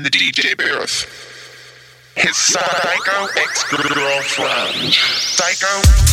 in the DJ booth. His psycho ex-girlfriend. Psycho.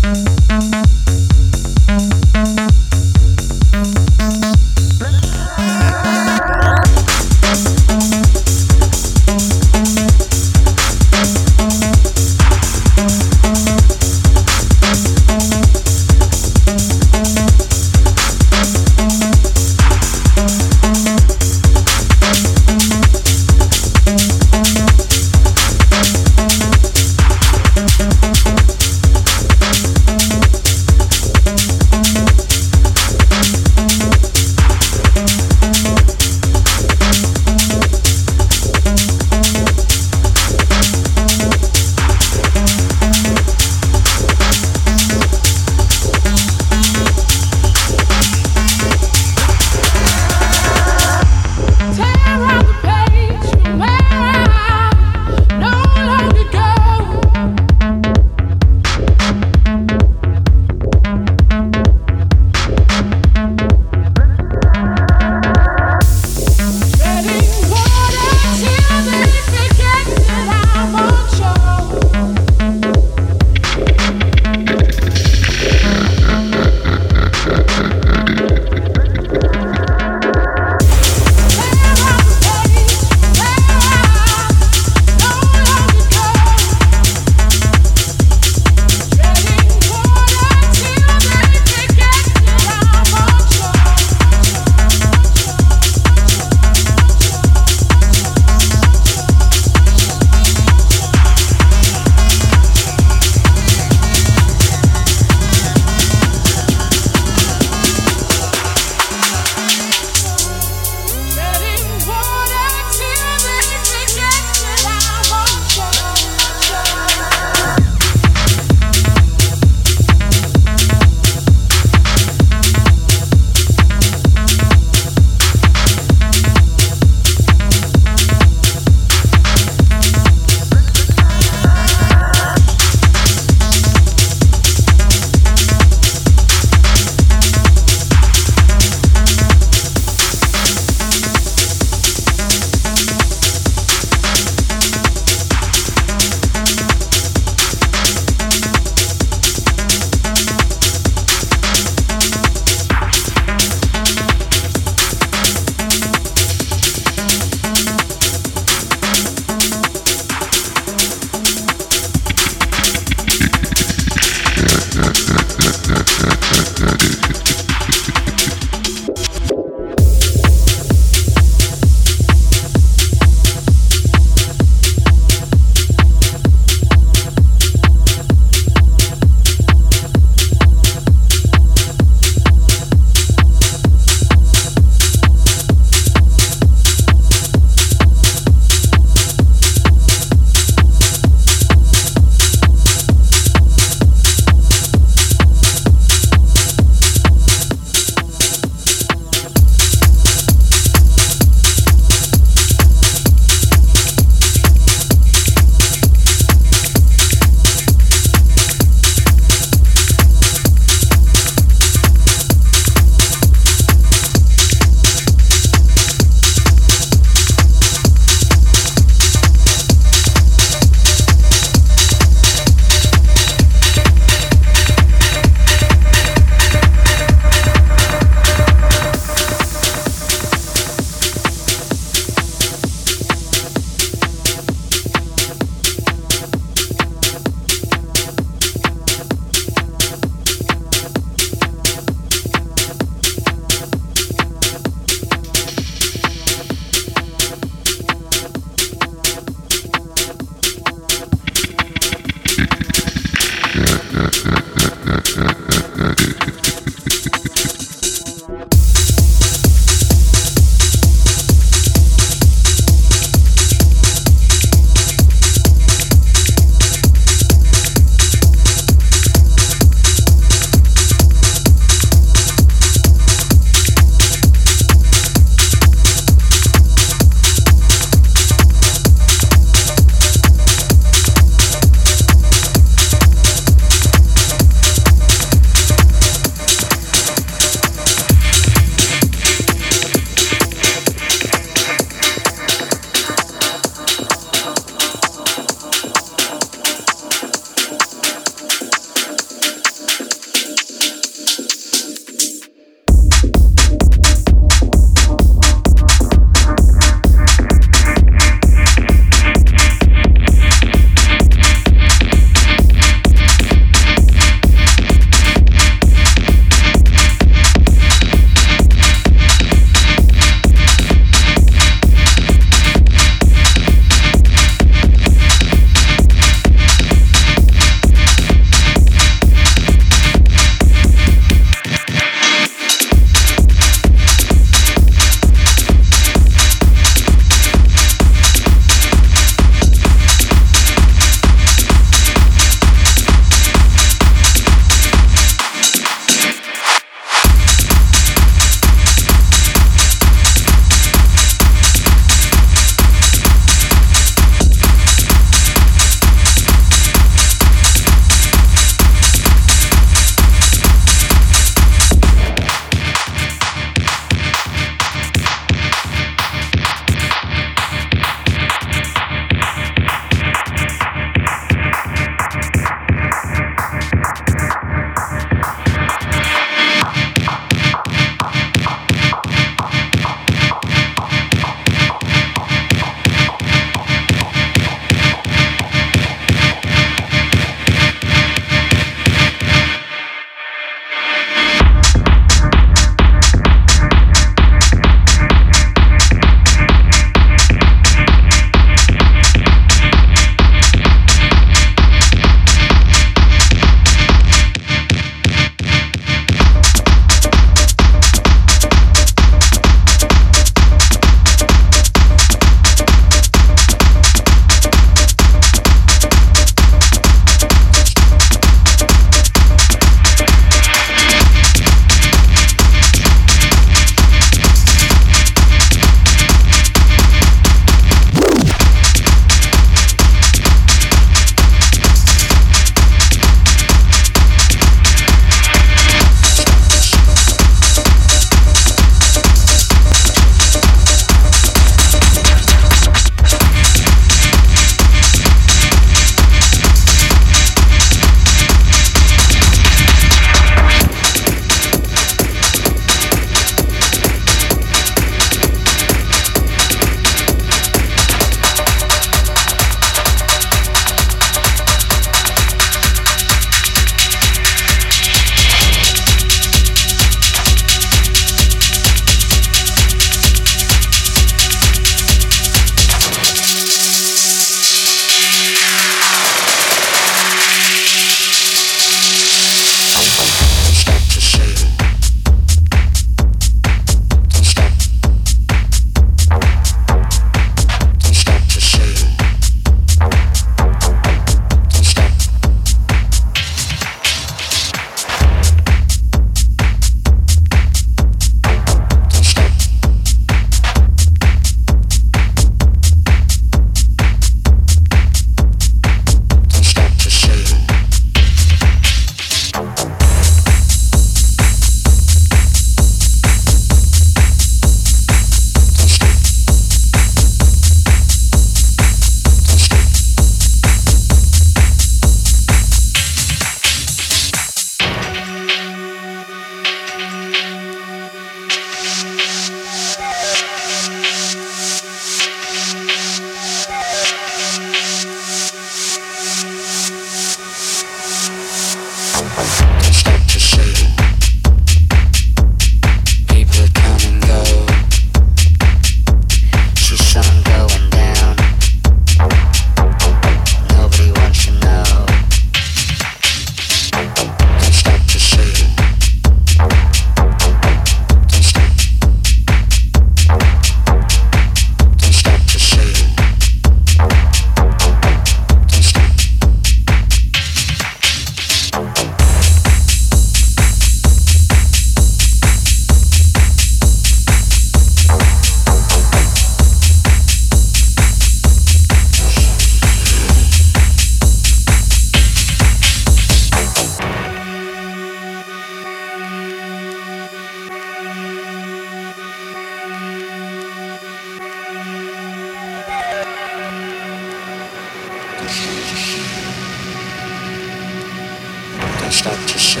stop to see.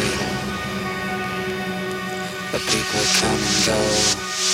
The people come and go.